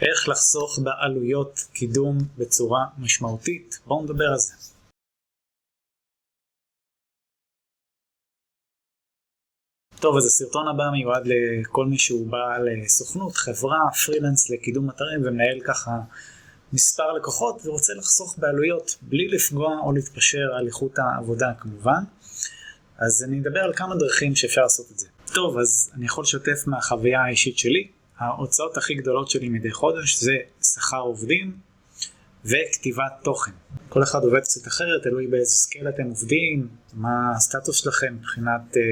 איך לחסוך בעלויות קידום בצורה משמעותית, בואו נדבר על זה. טוב, אז הסרטון הבא מיועד לכל מי שהוא בעל סוכנות, חברה, פרילנס לקידום אתרים ומנהל ככה מספר לקוחות ורוצה לחסוך בעלויות בלי לפגוע או להתפשר על איכות העבודה כמובן. אז אני אדבר על כמה דרכים שאפשר לעשות את זה. טוב, אז אני יכול לשתף מהחוויה האישית שלי. ההוצאות הכי גדולות שלי מדי חודש זה שכר עובדים וכתיבת תוכן. כל אחד עובד קצת אחרת, תלוי באיזה scale אתם עובדים, מה הסטטוס שלכם מבחינת אה,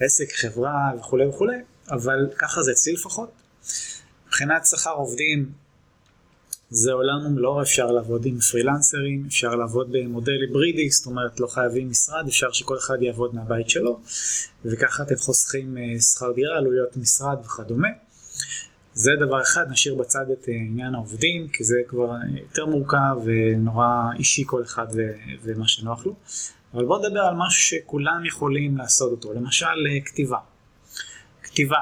עסק, חברה וכולי וכולי, אבל ככה זה אצלי לפחות. מבחינת שכר עובדים זה עולם ומלואו, אפשר לעבוד עם פרילנסרים, אפשר לעבוד במודל היברידי, זאת אומרת לא חייבים משרד, אפשר שכל אחד יעבוד מהבית שלו, וככה אתם חוסכים אה, שכר דירה, עלויות משרד וכדומה. זה דבר אחד, נשאיר בצד את אה, עניין העובדים, כי זה כבר יותר מורכב ונורא אישי כל אחד ומה שנוח לו. אבל בואו נדבר על משהו שכולם יכולים לעשות אותו, למשל אה, כתיבה. כתיבה,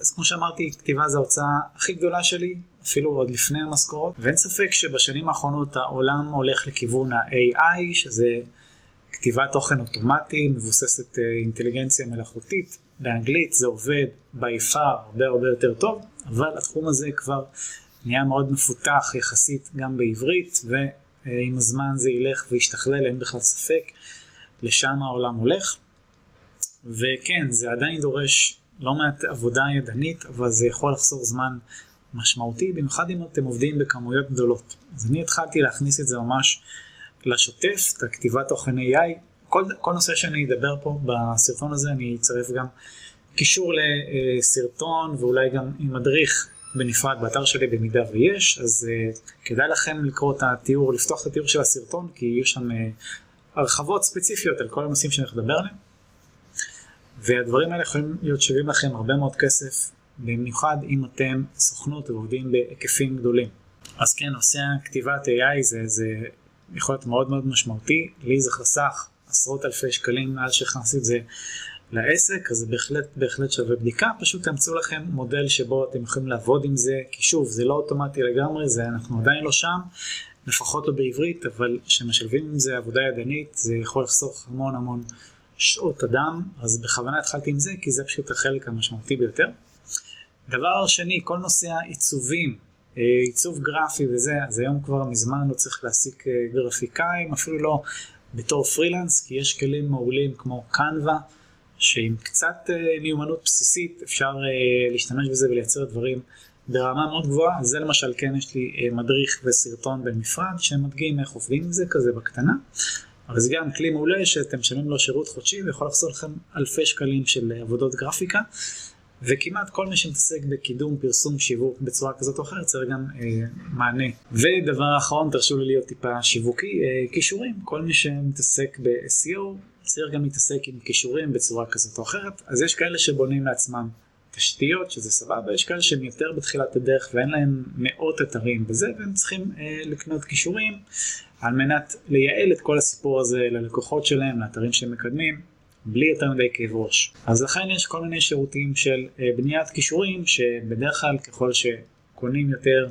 אז כמו שאמרתי, כתיבה זה ההוצאה הכי גדולה שלי, אפילו עוד לפני המשכורות, ואין ספק שבשנים האחרונות העולם הולך לכיוון ה-AI, שזה כתיבת תוכן אוטומטי, מבוססת אה, אינטליגנציה מלאכותית. באנגלית זה עובד by far הרבה הרבה יותר טוב, אבל התחום הזה כבר נהיה מאוד מפותח יחסית גם בעברית, ועם הזמן זה ילך וישתכלל, אין בכלל ספק, לשם העולם הולך. וכן, זה עדיין דורש לא מעט עבודה ידנית, אבל זה יכול לחסוך זמן משמעותי, במיוחד אם אתם עובדים בכמויות גדולות. אז אני התחלתי להכניס את זה ממש לשוטף, את הכתיבת תוכן AI. כל, כל נושא שאני אדבר פה בסרטון הזה, אני אצרף גם קישור לסרטון ואולי גם מדריך בנפרד באתר שלי במידה ויש, אז uh, כדאי לכם לקרוא את התיאור, לפתוח את התיאור של הסרטון, כי יהיו שם uh, הרחבות ספציפיות על כל הנושאים שאני אדבר עליהם. והדברים האלה יכולים להיות שווים לכם הרבה מאוד כסף במיוחד אם אתם סוכנות ועובדים בהיקפים גדולים. אז כן, נושא כתיבת AI זה, זה יכול להיות מאוד מאוד משמעותי, לי זה חסך עשרות אלפי שקלים מאז שהכנסתי את זה לעסק, אז זה בהחלט בהחלט שווה בדיקה, פשוט תאמצו לכם מודל שבו אתם יכולים לעבוד עם זה, כי שוב, זה לא אוטומטי לגמרי, זה, אנחנו עדיין לא שם, לפחות לא בעברית, אבל כשמשלבים עם זה עבודה ידנית, זה יכול לחסוך המון המון שעות אדם, אז בכוונה התחלתי עם זה, כי זה פשוט החלק המשמעותי ביותר. דבר שני, כל נושא העיצובים, אה, עיצוב גרפי וזה, אז היום כבר מזמן לא צריך להעסיק אה, גרפיקאים, אפילו לא בתור פרילנס, כי יש כלים מעולים כמו קנווה, שעם קצת אה, מיומנות בסיסית אפשר להשתמש בזה ולייצר דברים ברמה מאוד גבוהה. זה למשל, כן, יש לי מדריך וסרטון בנפרד שמדגים איך עובדים עם זה כזה בקטנה. אבל זה גם כלי מעולה שאתם משלמים לו שירות חודשי ויכול לחסור לכם אלפי שקלים של עבודות גרפיקה. וכמעט כל מי שמתעסק בקידום, פרסום, שיווק בצורה כזאת או אחרת צריך גם אה, מענה. ודבר אחרון, תרשו לי להיות טיפה שיווקי, אה, כישורים. כל מי שמתעסק ב-SEO צריך גם להתעסק עם כישורים בצורה כזאת או אחרת. אז יש כאלה שבונים לעצמם תשתיות, שזה סבבה, יש כאלה שהם יותר בתחילת הדרך ואין להם מאות אתרים בזה, והם צריכים אה, לקנות כישורים על מנת לייעל את כל הסיפור הזה ללקוחות שלהם, לאתרים שהם מקדמים. בלי יותר מדי כאב ראש. אז לכן יש כל מיני שירותים של אה, בניית כישורים שבדרך כלל ככל שקונים יותר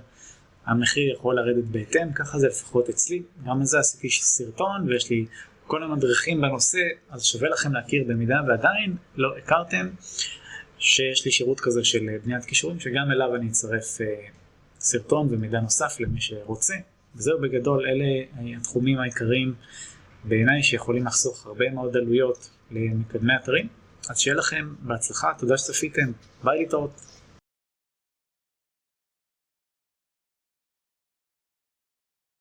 המחיר יכול לרדת בהתאם, ככה זה לפחות אצלי. גם לזה עשיתי סרטון ויש לי כל המדריכים בנושא, אז שווה לכם להכיר במידה ועדיין לא הכרתם שיש לי שירות כזה של אה, בניית כישורים שגם אליו אני אצרף אה, סרטון ומידע נוסף למי שרוצה. וזהו בגדול, אלה התחומים העיקריים בעיניי שיכולים לחסוך הרבה מאוד עלויות למקדמי אתרים. אז שיהיה לכם בהצלחה, תודה שצפיתם, ביי להתראות.